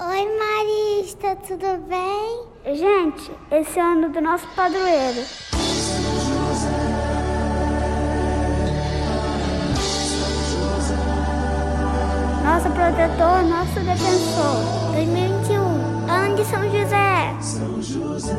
Oi, Marista, tudo bem? Gente, esse é o ano do nosso padroeiro. Nosso protetor, nosso defensor. 2021, ano de São José. São José.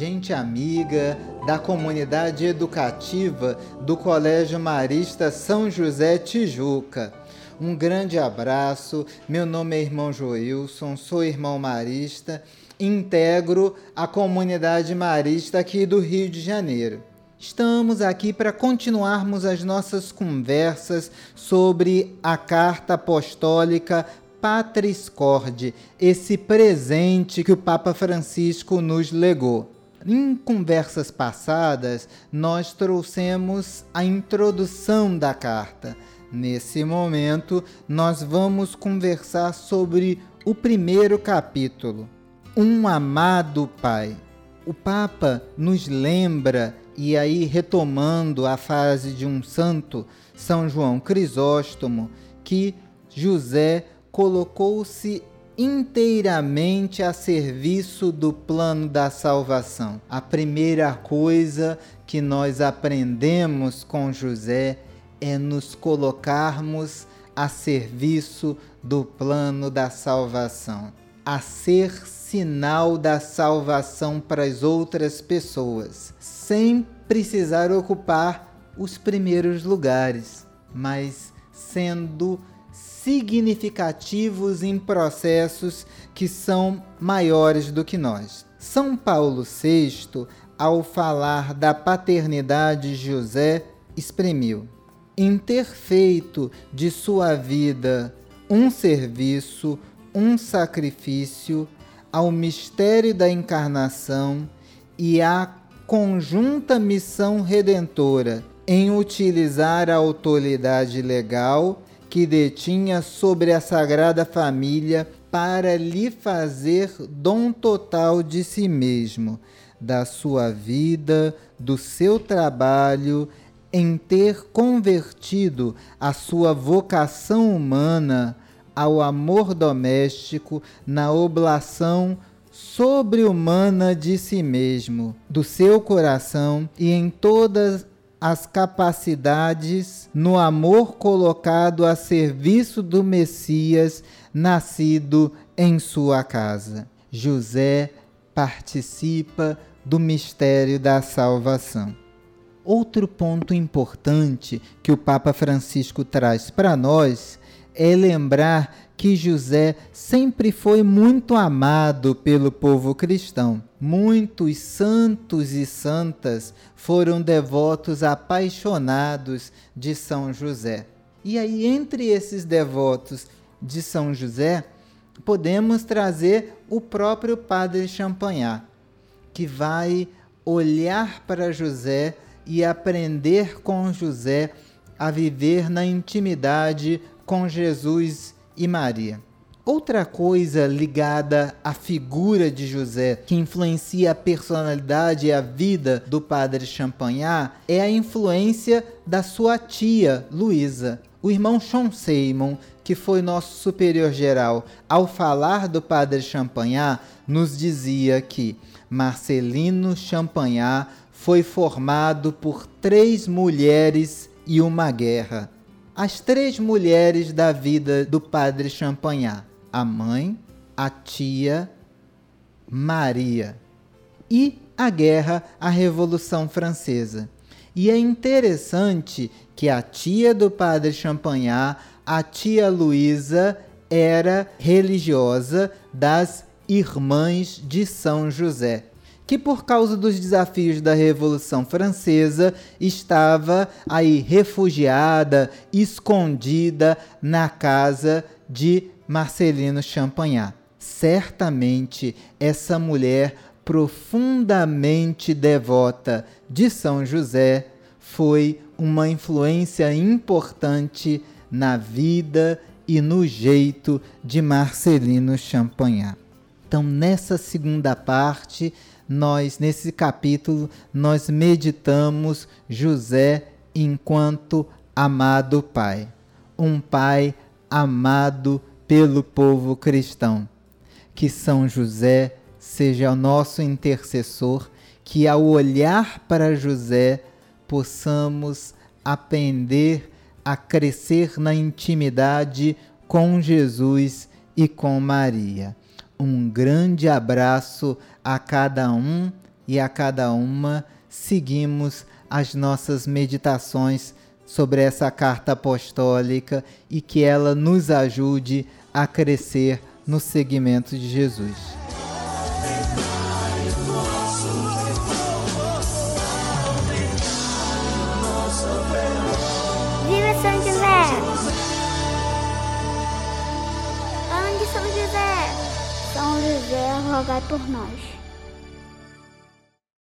Gente amiga da comunidade educativa do Colégio Marista São José Tijuca. Um grande abraço. Meu nome é irmão Joilson, sou irmão marista, integro a comunidade marista aqui do Rio de Janeiro. Estamos aqui para continuarmos as nossas conversas sobre a carta apostólica Patris Corde, esse presente que o Papa Francisco nos legou. Em conversas passadas, nós trouxemos a introdução da carta. Nesse momento, nós vamos conversar sobre o primeiro capítulo, Um Amado Pai. O Papa nos lembra, e aí retomando a fase de um santo, São João Crisóstomo, que José colocou-se inteiramente a serviço do plano da salvação. A primeira coisa que nós aprendemos com José é nos colocarmos a serviço do plano da salvação, a ser sinal da salvação para as outras pessoas, sem precisar ocupar os primeiros lugares, mas sendo significativos em processos que são maiores do que nós. São Paulo VI, ao falar da paternidade de José, exprimiu: em ter feito de sua vida um serviço, um sacrifício ao mistério da encarnação e à conjunta missão redentora em utilizar a autoridade legal que detinha sobre a Sagrada Família para lhe fazer dom total de si mesmo, da sua vida, do seu trabalho, em ter convertido a sua vocação humana ao amor doméstico na oblação sobre-humana de si mesmo, do seu coração e em todas as capacidades no amor colocado a serviço do Messias nascido em sua casa. José participa do mistério da salvação. Outro ponto importante que o Papa Francisco traz para nós é lembrar que José sempre foi muito amado pelo povo cristão. Muitos santos e santas foram devotos apaixonados de São José. E aí, entre esses devotos de São José, podemos trazer o próprio Padre Champagnat, que vai olhar para José e aprender com José a viver na intimidade com Jesus e Maria. Outra coisa ligada à figura de José que influencia a personalidade e a vida do padre Champagnat é a influência da sua tia Luísa. O irmão Sean Seymour, que foi nosso superior geral, ao falar do padre Champagnat, nos dizia que Marcelino Champagnat foi formado por três mulheres e uma guerra as três mulheres da vida do padre Champagnat: a mãe, a tia, Maria. E a guerra, a Revolução Francesa. E é interessante que a tia do padre Champagnat, a tia Luísa, era religiosa das Irmãs de São José que por causa dos desafios da Revolução Francesa estava aí refugiada, escondida na casa de Marcelino Champagnat. Certamente essa mulher profundamente devota de São José foi uma influência importante na vida e no jeito de Marcelino Champagnat. Então, nessa segunda parte, nós nesse capítulo nós meditamos José enquanto amado Pai, um Pai amado pelo povo cristão. Que São José seja o nosso intercessor, que ao olhar para José possamos aprender a crescer na intimidade com Jesus e com Maria. Um grande abraço a cada um e a cada uma. Seguimos as nossas meditações sobre essa carta apostólica e que ela nos ajude a crescer no seguimento de Jesus. São José! Ano de São José! São José, rogai por nós.